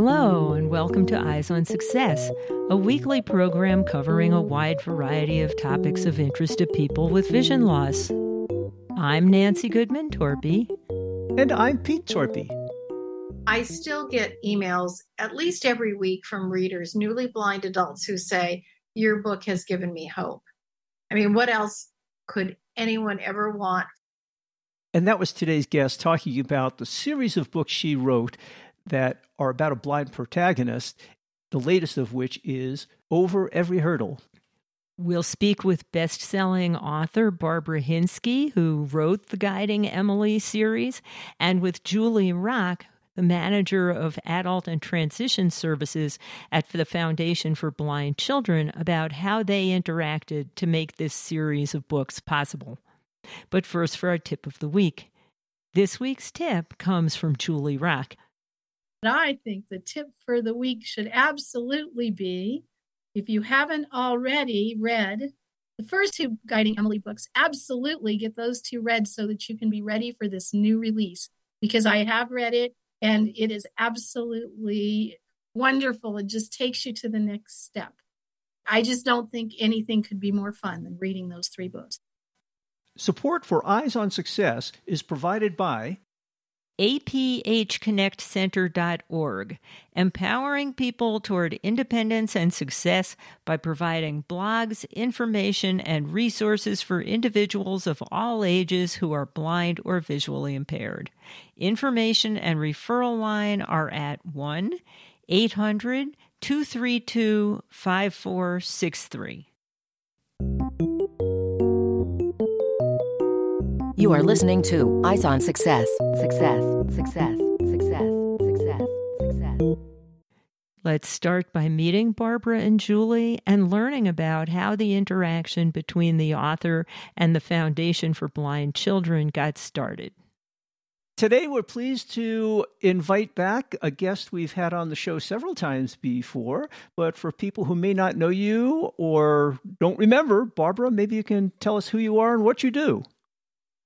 Hello, and welcome to Eyes on Success, a weekly program covering a wide variety of topics of interest to people with vision loss. I'm Nancy Goodman Torpy. And I'm Pete Torpy. I still get emails at least every week from readers, newly blind adults, who say, Your book has given me hope. I mean, what else could anyone ever want? And that was today's guest talking about the series of books she wrote that are about a blind protagonist, the latest of which is Over Every Hurdle. We'll speak with best selling author Barbara Hinske, who wrote the Guiding Emily series, and with Julie Rock, the manager of adult and transition services at the Foundation for Blind Children, about how they interacted to make this series of books possible. But first, for our tip of the week. This week's tip comes from Julie Rock. I think the tip for the week should absolutely be if you haven't already read the first two Guiding Emily books, absolutely get those two read so that you can be ready for this new release. Because I have read it and it is absolutely wonderful. It just takes you to the next step. I just don't think anything could be more fun than reading those three books. Support for Eyes on Success is provided by aphconnectcenter.org, empowering people toward independence and success by providing blogs, information, and resources for individuals of all ages who are blind or visually impaired. Information and referral line are at 1 800 232 5463. You are listening to Eyes on Success. Success, success, success, success, success. Let's start by meeting Barbara and Julie and learning about how the interaction between the author and the Foundation for Blind Children got started. Today, we're pleased to invite back a guest we've had on the show several times before. But for people who may not know you or don't remember, Barbara, maybe you can tell us who you are and what you do.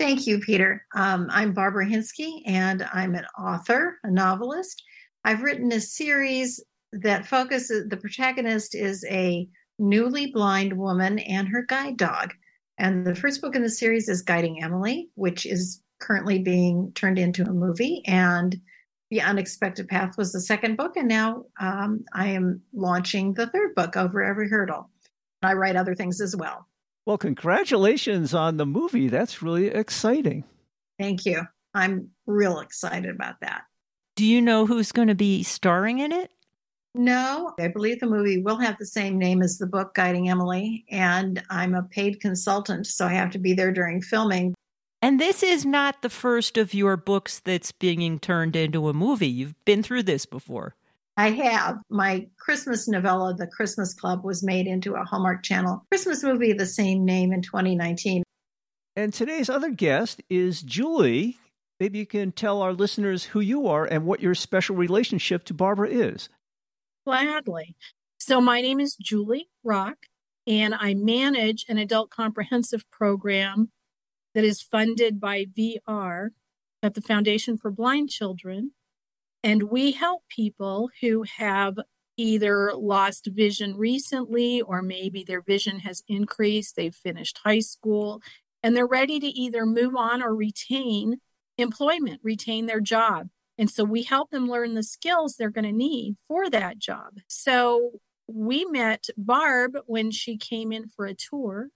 Thank you, Peter. Um, I'm Barbara Hinske, and I'm an author, a novelist. I've written a series that focuses, the protagonist is a newly blind woman and her guide dog. And the first book in the series is Guiding Emily, which is currently being turned into a movie. And The Unexpected Path was the second book. And now um, I am launching the third book, Over Every Hurdle. I write other things as well. Well, congratulations on the movie. That's really exciting. Thank you. I'm real excited about that. Do you know who's going to be starring in it? No, I believe the movie will have the same name as the book, Guiding Emily, and I'm a paid consultant, so I have to be there during filming. And this is not the first of your books that's being turned into a movie. You've been through this before. I have. My Christmas novella, The Christmas Club, was made into a Hallmark Channel Christmas movie of the same name in 2019. And today's other guest is Julie. Maybe you can tell our listeners who you are and what your special relationship to Barbara is. Gladly. So, my name is Julie Rock, and I manage an adult comprehensive program that is funded by VR at the Foundation for Blind Children. And we help people who have either lost vision recently or maybe their vision has increased, they've finished high school, and they're ready to either move on or retain employment, retain their job. And so we help them learn the skills they're going to need for that job. So we met Barb when she came in for a tour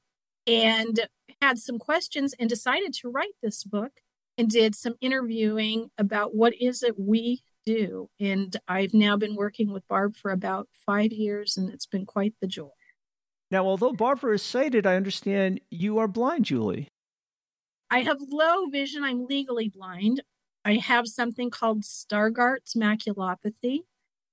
and had some questions and decided to write this book and did some interviewing about what is it we do. And I've now been working with Barb for about five years, and it's been quite the joy. Now, although Barbara is sighted, I understand you are blind, Julie. I have low vision. I'm legally blind. I have something called Stargardt's maculopathy,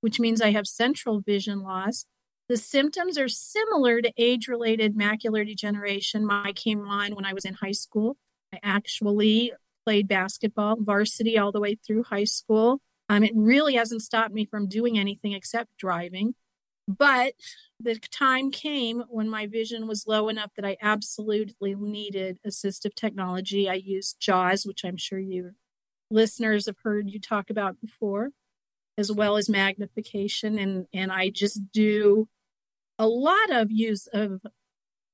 which means I have central vision loss. The symptoms are similar to age related macular degeneration. I came on when I was in high school. I actually played basketball varsity all the way through high school. Um, it really hasn't stopped me from doing anything except driving. But the time came when my vision was low enough that I absolutely needed assistive technology. I used JAWS, which I'm sure your listeners have heard you talk about before. as well as magnification. And, and I just do a lot of use of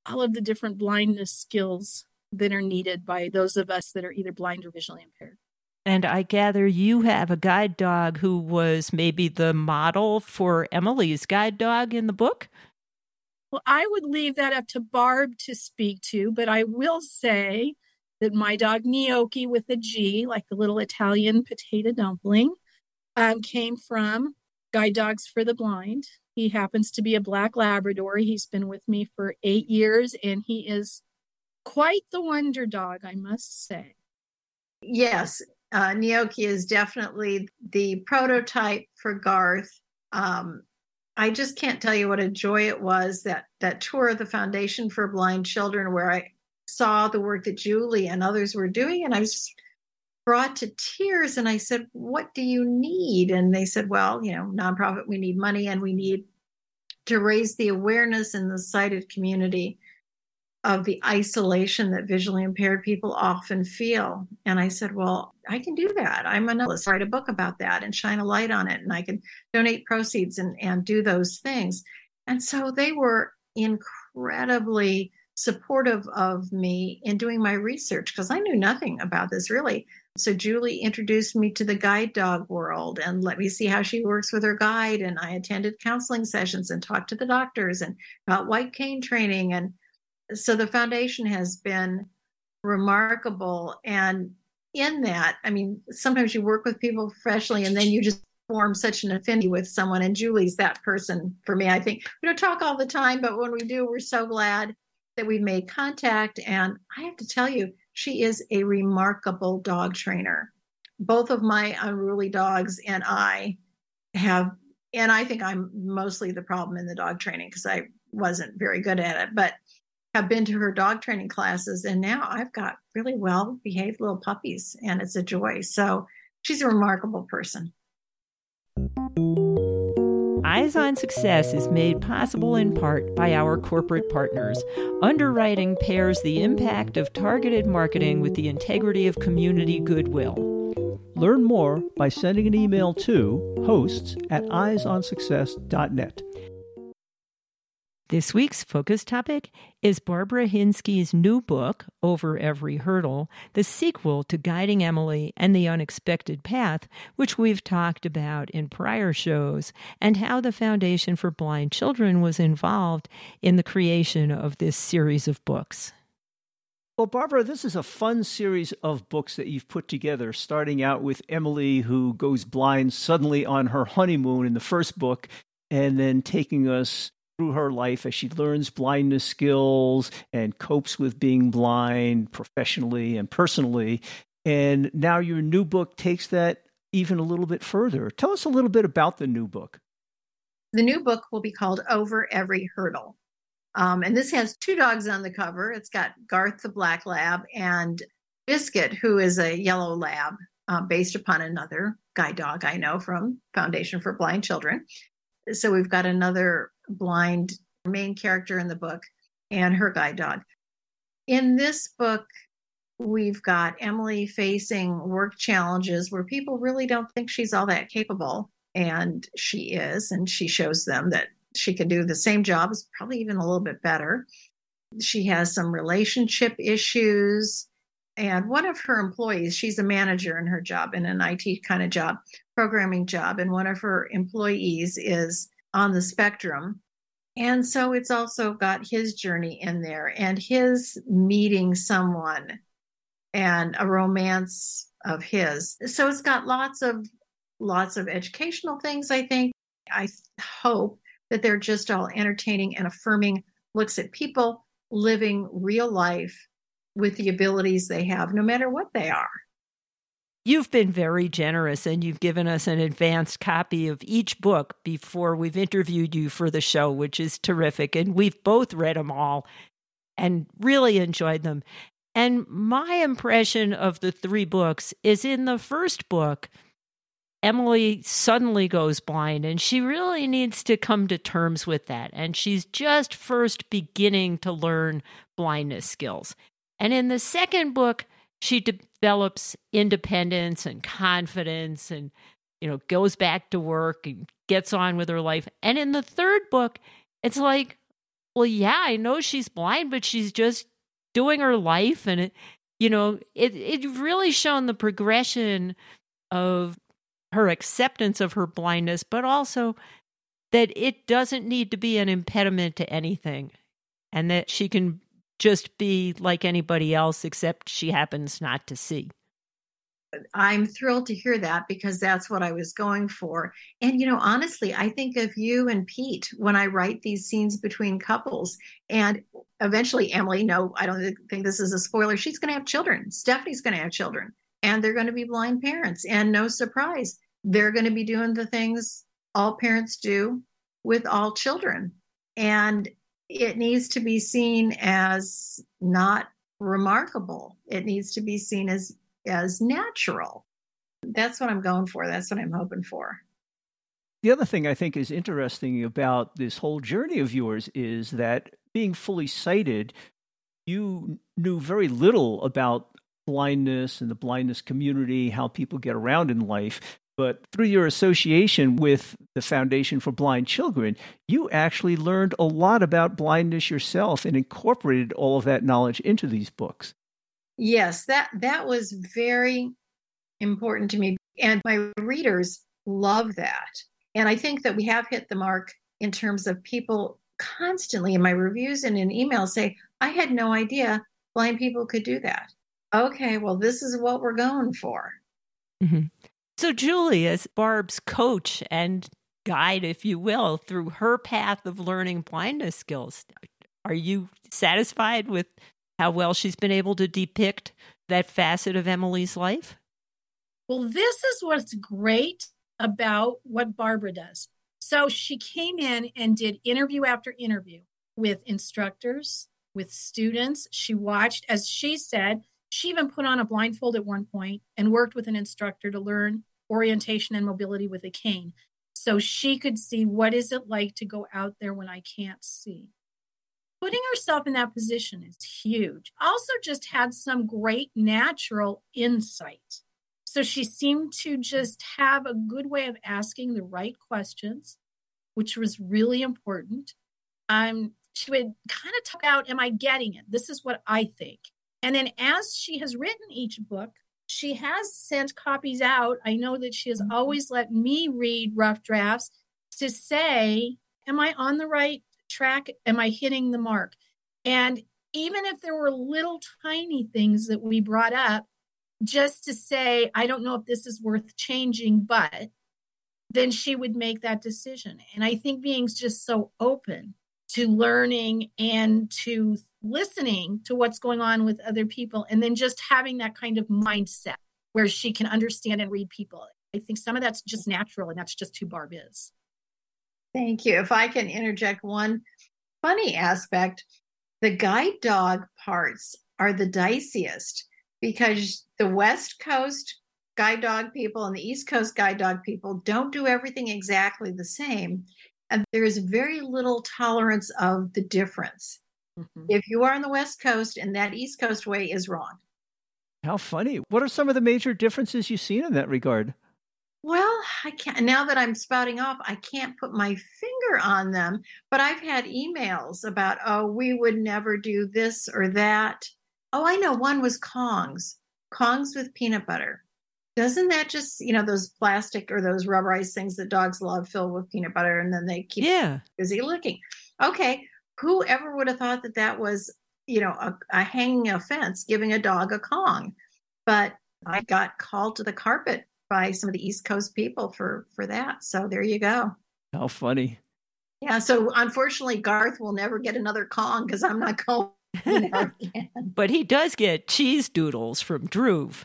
all of the different blindness skills that are needed by those of us that are either blind or visually impaired. And I gather you have a guide dog who was maybe the model for Emily's guide dog in the book? Well, I would leave that up to Barb to speak to, but I will say that my dog Gnocchi with a G, like the little Italian potato dumpling, um, came from Guide Dogs for the Blind. He happens to be a black Labrador. He's been with me for eight years and he is quite the wonder dog, I must say. Yes, uh, Gnocchi is definitely the prototype for Garth. Um, I just can't tell you what a joy it was that that tour of the Foundation for Blind Children, where I saw the work that Julie and others were doing, and I was brought to tears. And I said, "What do you need?" And they said, "Well, you know, nonprofit, we need money, and we need to raise the awareness in the sighted community of the isolation that visually impaired people often feel. And I said, Well, I can do that. I'm an analyst, write a book about that and shine a light on it. And I can donate proceeds and, and do those things. And so they were incredibly supportive of me in doing my research because I knew nothing about this really. So Julie introduced me to the guide dog world and let me see how she works with her guide. And I attended counseling sessions and talked to the doctors and about white cane training and so the foundation has been remarkable. And in that i mean sometimes you work with people professionally and then you just form such an affinity with someone. And julie's that person for me i think. We don't talk all the time but when we do we're so glad that we made contact. And i have to tell you she is a remarkable dog trainer. Both of my unruly dogs and i have and i think i'm mostly the problem in the dog training because i wasn't very good at it but have been to her dog training classes and now I've got really well behaved little puppies and it's a joy. So she's a remarkable person. Eyes on Success is made possible in part by our corporate partners. Underwriting pairs the impact of targeted marketing with the integrity of community goodwill. Learn more by sending an email to hosts at eyesonsuccess.net. This week's focus topic is Barbara Hinske's new book, Over Every Hurdle, the sequel to Guiding Emily and the Unexpected Path, which we've talked about in prior shows, and how the Foundation for Blind Children was involved in the creation of this series of books. Well, Barbara, this is a fun series of books that you've put together, starting out with Emily, who goes blind suddenly on her honeymoon in the first book, and then taking us through her life as she learns blindness skills and copes with being blind professionally and personally. And now your new book takes that even a little bit further. Tell us a little bit about the new book. The new book will be called Over Every Hurdle. Um, and this has two dogs on the cover. It's got Garth the Black Lab and Biscuit, who is a yellow lab uh, based upon another guide dog I know from Foundation for Blind Children. So we've got another blind main character in the book and her guide dog. In this book, we've got Emily facing work challenges where people really don't think she's all that capable. And she is, and she shows them that she can do the same jobs, probably even a little bit better. She has some relationship issues. And one of her employees, she's a manager in her job, in an IT kind of job, programming job. And one of her employees is on the spectrum. And so it's also got his journey in there and his meeting someone and a romance of his. So it's got lots of lots of educational things, I think. I hope that they're just all entertaining and affirming looks at people living real life with the abilities they have, no matter what they are. You've been very generous and you've given us an advanced copy of each book before we've interviewed you for the show, which is terrific. And we've both read them all and really enjoyed them. And my impression of the three books is in the first book, Emily suddenly goes blind and she really needs to come to terms with that. And she's just first beginning to learn blindness skills. And in the second book, she develops independence and confidence and you know, goes back to work and gets on with her life. And in the third book, it's like, well, yeah, I know she's blind, but she's just doing her life. And it, you know, it, it really shown the progression of her acceptance of her blindness, but also that it doesn't need to be an impediment to anything and that she can just be like anybody else, except she happens not to see. I'm thrilled to hear that because that's what I was going for. And, you know, honestly, I think of you and Pete when I write these scenes between couples. And eventually, Emily, no, I don't think this is a spoiler. She's going to have children. Stephanie's going to have children, and they're going to be blind parents. And no surprise, they're going to be doing the things all parents do with all children. And it needs to be seen as not remarkable. It needs to be seen as as natural. That's what I'm going for. That's what I'm hoping for. The other thing I think is interesting about this whole journey of yours is that being fully sighted, you knew very little about blindness and the blindness community, how people get around in life. But through your association with the Foundation for Blind Children, you actually learned a lot about blindness yourself and incorporated all of that knowledge into these books. Yes, that that was very important to me and my readers love that. And I think that we have hit the mark in terms of people constantly in my reviews and in emails say, I had no idea blind people could do that. Okay, well, this is what we're going for. Mm-hmm. So, Julie, as Barb's coach and guide, if you will, through her path of learning blindness skills, are you satisfied with how well she's been able to depict that facet of Emily's life? Well, this is what's great about what Barbara does. So she came in and did interview after interview with instructors, with students. She watched, as she said, she even put on a blindfold at one point and worked with an instructor to learn orientation and mobility with a cane so she could see what is it like to go out there when I can't see. Putting herself in that position is huge. Also just had some great natural insight. So she seemed to just have a good way of asking the right questions, which was really important. Um, she would kind of talk out, Am I getting it? This is what I think. And then as she has written each book, she has sent copies out. I know that she has mm-hmm. always let me read rough drafts to say, Am I on the right track? Am I hitting the mark? And even if there were little tiny things that we brought up, just to say, I don't know if this is worth changing, but then she would make that decision. And I think being just so open to learning and to listening to what's going on with other people and then just having that kind of mindset where she can understand and read people. I think some of that's just natural and that's just who Barb is. Thank you. If I can interject one funny aspect, the guide dog parts are the diciest because the West Coast guide dog people and the East Coast guide dog people don't do everything exactly the same. And there is very little tolerance of the difference. Mm-hmm. If you are on the West Coast and that East Coast way is wrong. How funny. What are some of the major differences you've seen in that regard? Well, I can't now that I'm spouting off, I can't put my finger on them, but I've had emails about, oh, we would never do this or that. Oh, I know one was Kongs, Kongs with peanut butter. Doesn't that just, you know, those plastic or those rubberized things that dogs love filled with peanut butter and then they keep yeah. busy looking. Okay, whoever would have thought that that was you know a, a hanging offense giving a dog a kong? But i got called to the carpet by some of the east coast people for for that. So there you go. How funny. Yeah so unfortunately garth will never get another kong because i'm not going but he does get cheese doodles from Droove.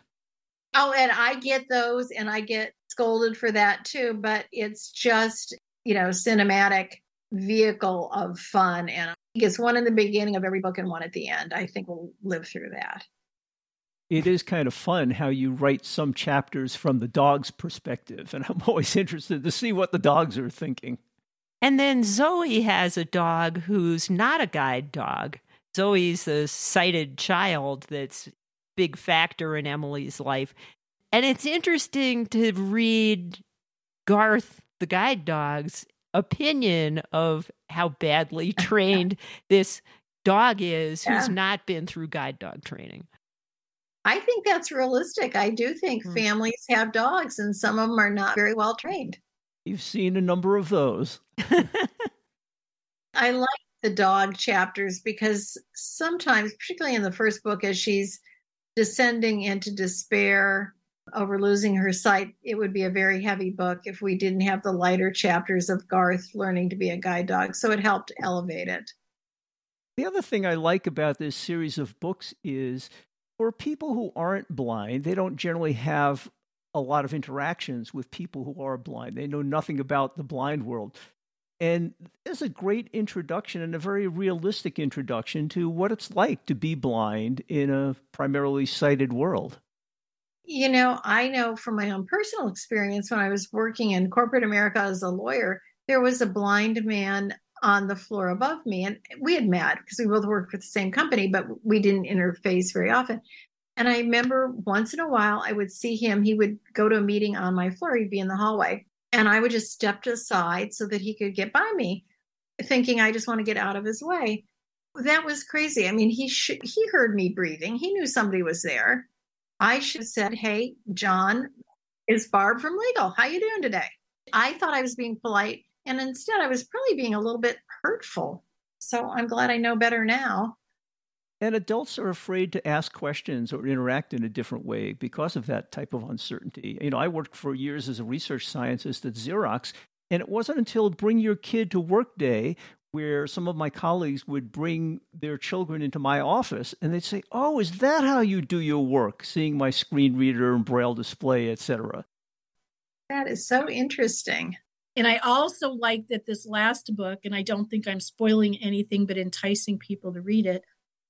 Oh, and I get those and I get scolded for that too, but it's just, you know, cinematic vehicle of fun. And he gets one in the beginning of every book and one at the end. I think we'll live through that. It is kind of fun how you write some chapters from the dog's perspective. And I'm always interested to see what the dogs are thinking. And then Zoe has a dog who's not a guide dog. Zoe's the sighted child that's big factor in Emily's life. And it's interesting to read Garth, the guide dog's opinion of how badly trained this dog is Yeah. who's not been through guide dog training. I think that's realistic. I do think Hmm. families have dogs, and some of them are not very well trained. You've seen a number of those. I like the dog chapters because sometimes, particularly in the first book, as she's descending into despair over losing her sight, it would be a very heavy book if we didn't have the lighter chapters of Garth learning to be a guide dog. So it helped elevate it. The other thing I like about this series of books is for people who aren't blind, they don't generally have a lot of interactions with people who are blind. They know nothing about the blind world. And it's a great introduction and a very realistic introduction to what it's like to be blind in a primarily sighted world. You know, I know from my own personal experience when I was working in corporate America as a lawyer, there was a blind man on the floor above me. And we had met because we both worked for the same company, but we didn't interface very often. And I remember once in a while I would see him. He would go to a meeting on my floor, he'd be in the hallway. And I would just step aside so that he could get by me, thinking I just want to get out of his way. That was crazy. I mean, he sh- he heard me breathing. He knew somebody was there. I should have said, "Hey, John, is Barb from legal? How you doing today?" I thought I was being polite, and instead I was probably being a little bit hurtful. So I'm glad I know better now. And adults are afraid to ask questions or interact in a different way because of that type of uncertainty. You know, I worked for years as a research scientist at Xerox, and it wasn't until Bring Your Kid to Work Day where some of my colleagues would bring their children into my office and they'd say, Oh, is that how you do your work? Seeing my screen reader and braille display, etc. That is so interesting. And I also like that this last book, and I don't think I'm spoiling anything but enticing people to read it,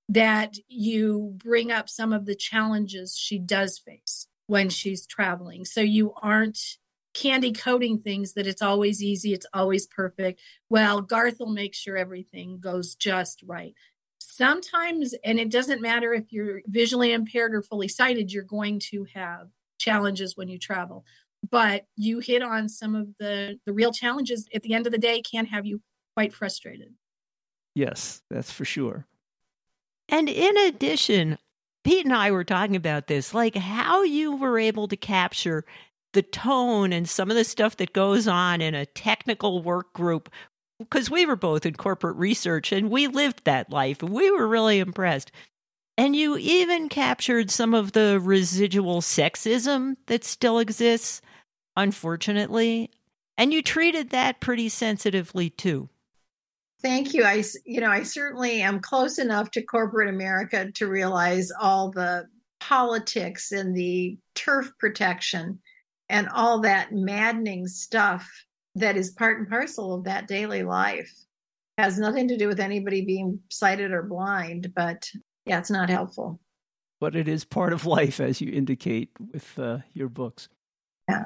that you bring up some of the challenges she does face when she's traveling. So you aren't candy coating things that it's always easy, it's always perfect. Well, Garth will make sure everything goes just right. Sometimes, and it doesn't matter if you're visually impaired or fully sighted, you're going to have challenges when you travel but you hit on some of the the real challenges at the end of the day can have you quite frustrated Yes, that's for sure. And in addition, Pete and I were talking about this, like how you were able to capture the tone and some of the stuff that goes on in a technical work group. Because we were both in corporate research and we lived that life and we were really impressed. And you even captured some of the residual sexism that still exists, unfortunately. And you treated that pretty sensitively too. Thank you. I, you know, I certainly am close enough to corporate America to realize all the politics and the turf protection and all that maddening stuff that is part and parcel of that daily life. Has nothing to do with anybody being sighted or blind, but yeah, it's not helpful. But it is part of life, as you indicate with uh, your books. Yeah.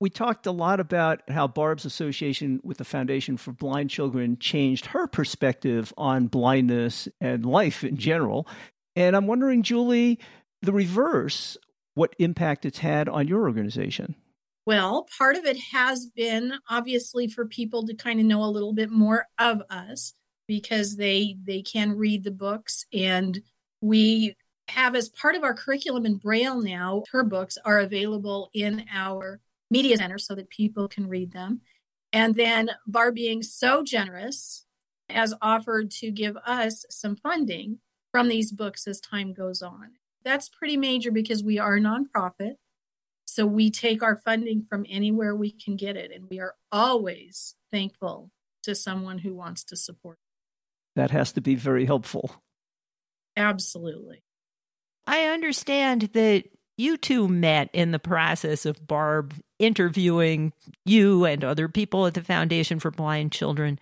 We talked a lot about how Barb's association with the Foundation for Blind Children changed her perspective on blindness and life in general. And I'm wondering, Julie, the reverse, what impact it's had on your organization. well part of it has been obviously for people to kind of know a little bit more of us because they they can read the books. And we have as part of our curriculum in braille now her books are available in our media center so that people can read them. And then bar being so generous has offered to give us some funding from these books as time goes on that's pretty major because we are a nonprofit so we take our funding from anywhere we can get it and we are always thankful to someone who wants to support That has to be very helpful. absolutely I understand that you two met in the process of Barb interviewing you and other people at the Foundation for Blind Children.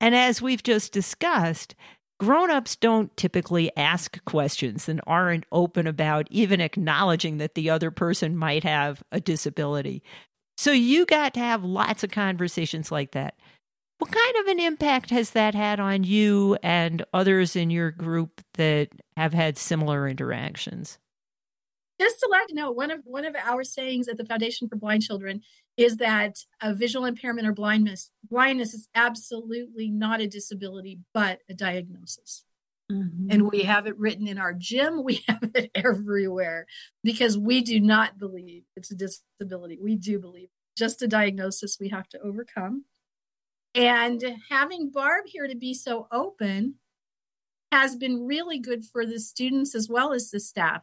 And as we've just discussed, grown-ups don't typically ask questions and aren't open about even acknowledging that the other person might have a disability. So you got to have lots of conversations like that. What kind of an impact has that had on you and others in your group that have had similar interactions? Just to let you know, one of one of our sayings at the Foundation for Blind Children is that a visual impairment or blindness blindness is absolutely not a disability, but a diagnosis. Mm-hmm. And we have it written in our gym. We have it everywhere because we do not believe it's a disability. We do believe just a diagnosis we have to overcome. And having Barb here to be so open has been really good for the students as well as the staff.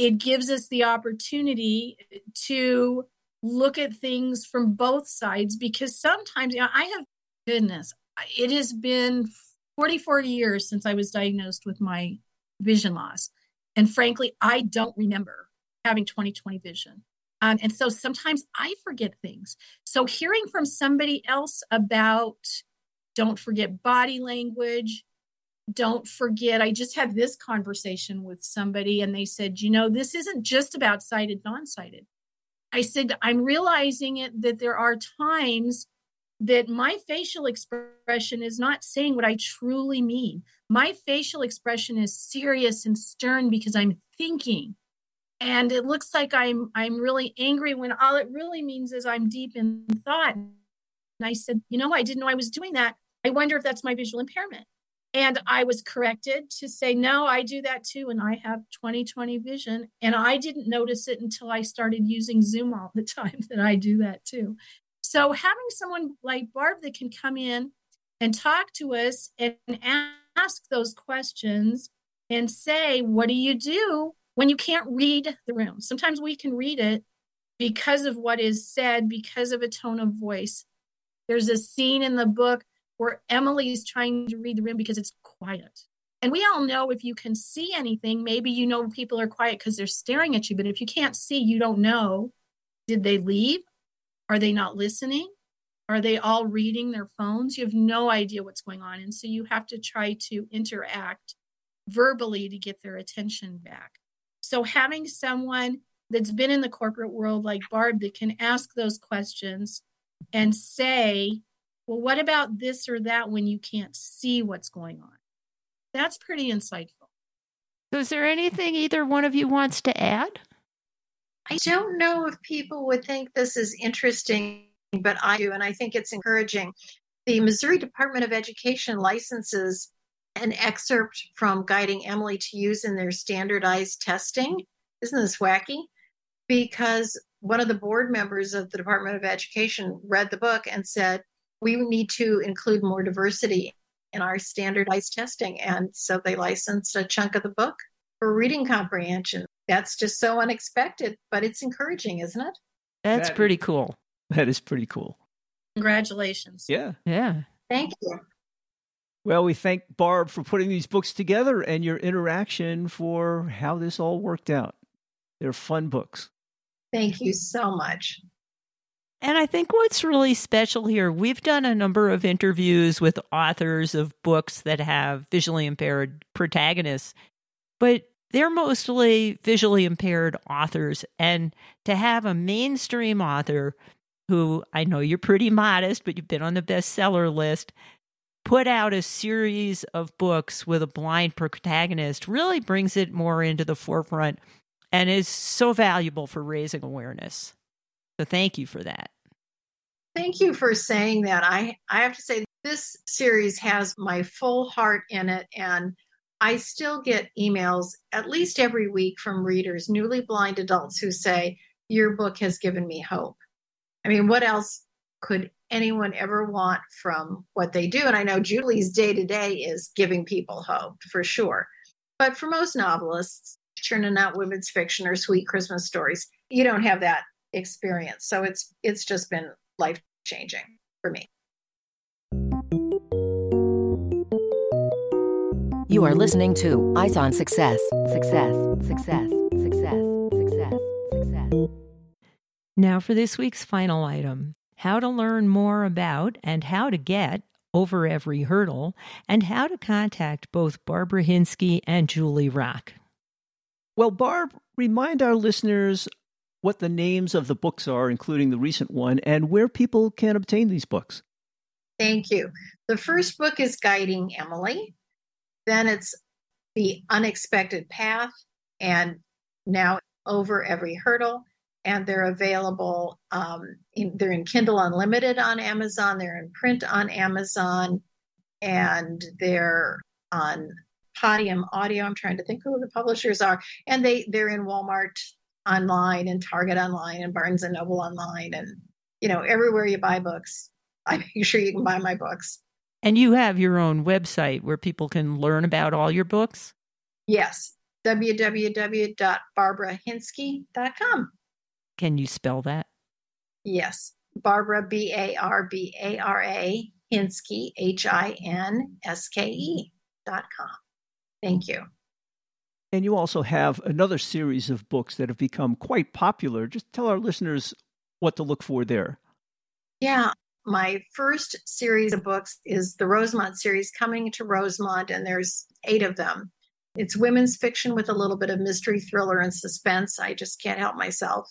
It gives us the opportunity to look at things from both sides because sometimes you know, I have goodness, it has been 44 years since I was diagnosed with my vision loss. And frankly, I don't remember having 20/20 vision. Um, and so sometimes I forget things. So hearing from somebody else about don't forget body language, don't forget. I just had this conversation with somebody and they said, you know, this isn't just about sighted, non sighted. I said, I'm realizing it that there are times that my facial expression is not saying what I truly mean. My facial expression is serious and stern because I'm thinking. And it looks like I'm I'm really angry when all it really means is I'm deep in thought. And I said, you know, I didn't know I was doing that. I wonder if that's my visual impairment. And I was corrected to say, no, I do that too. And I have 20/20 vision. And I didn't notice it until I started using Zoom all the time that I do that too. So having someone like Barb that can come in and talk to us and ask those questions and say, what do you do when you can't read the room? Sometimes we can read it because of what is said, because of a tone of voice. There's a scene in the book where Emily is trying to read the room because it's quiet. And we all know if you can see anything, maybe you know people are quiet because they're staring at you. But if you can't see, you don't know. Did they leave? Are they not listening? Are they all reading their phones? You have no idea what's going on. And so you have to try to interact verbally to get their attention back. So having someone that's been in the corporate world like Barb that can ask those questions and say, well, what about this or that when you can't see what's going on? That's pretty insightful. So, is there anything either one of you wants to add? I don't know if people would think this is interesting, but I do, and I think it's encouraging. The Missouri Department of Education licenses an excerpt from Guiding Emily to use in their standardized testing. Isn't this wacky? Because one of the board members of the Department of Education read the book and said, we need to include more diversity in our standardized testing. And so they licensed a chunk of the book for reading comprehension. That's just so unexpected, but it's encouraging, isn't it? That's that pretty cool. That is pretty cool. Congratulations. Yeah. Yeah. Thank you. Well, we thank Barb for putting these books together and your interaction for how this all worked out. They're fun books. Thank you so much. And I think what's really special here, we've done a number of interviews with authors of books that have visually impaired protagonists, but they're mostly visually impaired authors. And to have a mainstream author who I know you're pretty modest, but you've been on the bestseller list, put out a series of books with a blind protagonist really brings it more into the forefront and is so valuable for raising awareness. So thank you for that. Thank you for saying that. I, I have to say, this series has my full heart in it. And I still get emails at least every week from readers, newly blind adults, who say, Your book has given me hope. I mean, what else could anyone ever want from what they do? And I know Julie's day to day is giving people hope for sure. But for most novelists, churning out women's fiction or sweet Christmas stories, you don't have that experience. So it's it's just been life changing for me. You are listening to Eyes on Success. Success, success, success, success, success. Now for this week's final item how to learn more about and how to get over every hurdle, and how to contact both Barbara Hinske and Julie Rock. Well, Barb, remind our listeners what the names of the books are, including the recent one, and where people can obtain these books. Thank you. The first book is Guiding Emily. Then it's The Unexpected Path. And now over every hurdle. And they're available. Um, in, they're in Kindle Unlimited on Amazon. They're in print on Amazon, and they're on Podium Audio. I'm trying to think who the publishers are, and they they're in Walmart online and Target online and Barnes and Noble online, and you know everywhere you buy books. I make sure you can buy my books. And you have your own website where people can learn about all your books? Yes, www.barbarahinske.com. Can you spell that? Yes, Barbara, B A R B A R A, Hinske, H I N S K E dot com. Thank you. And you also have another series of books that have become quite popular. Just tell our listeners what to look for there. Yeah, my first series of books is the Rosemont series coming to Rosemont, and there's eight of them. It's women's fiction with a little bit of mystery thriller and suspense. I just can't help myself.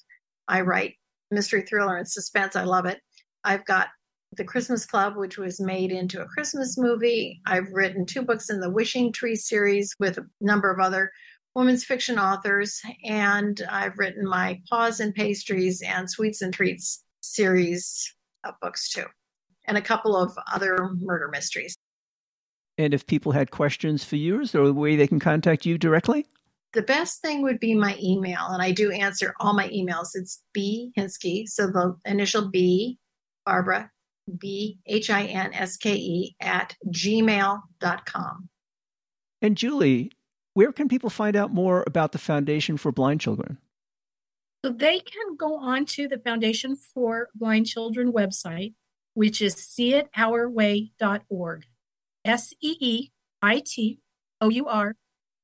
I write mystery thriller and suspense. I love it. I've got The Christmas Club, which was made into a Christmas movie. I've written two books in the Wishing Tree series with a number of other women's fiction authors. And I've written my Paws and Pastries and Sweets and Treats series of books too, and a couple of other murder mysteries. And if people had questions for you, is there a way they can contact you directly? The best thing would be my email, and I do answer all my emails. It's B Hinske, so the initial B, Barbara, B H I N S K E, at gmail.com. And Julie, where can people find out more about the Foundation for Blind Children? So they can go on to the Foundation for Blind Children website, which is seeitourway.org. S E E I T O U R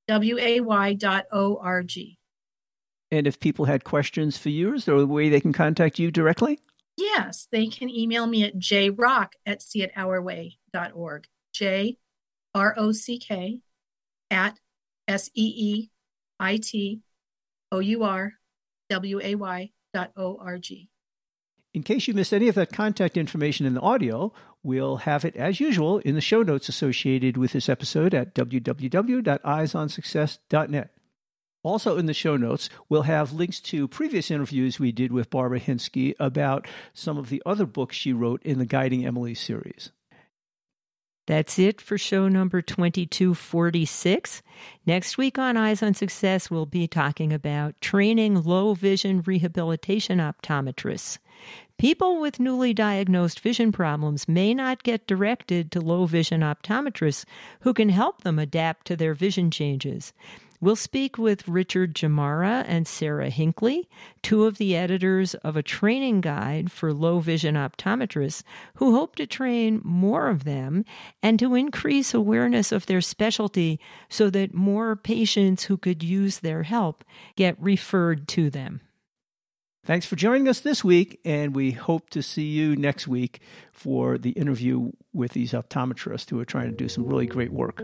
W A Y dot O R G. And if people had questions for you, is there a way they can contact you directly? Yes, they can email me at jrock at seeitourway.org. J R O C K at S E E I T O U R W A Y dot O R G. In case you missed any of that contact information in the audio, we'll have it as usual in the show notes associated with this episode at www.eyesonsuccess.net. Also, in the show notes, we'll have links to previous interviews we did with Barbara Hinske about some of the other books she wrote in the Guiding Emily series. That's it for show number 2246. Next week on Eyes on Success, we'll be talking about training low vision rehabilitation optometrists. People with newly diagnosed vision problems may not get directed to low vision optometrists who can help them adapt to their vision changes. We'll speak with Richard Jamara and Sarah Hinckley, two of the editors of a training guide for low vision optometrists who hope to train more of them and to increase awareness of their specialty so that more patients who could use their help get referred to them. Thanks for joining us this week, and we hope to see you next week for the interview with these optometrists who are trying to do some really great work.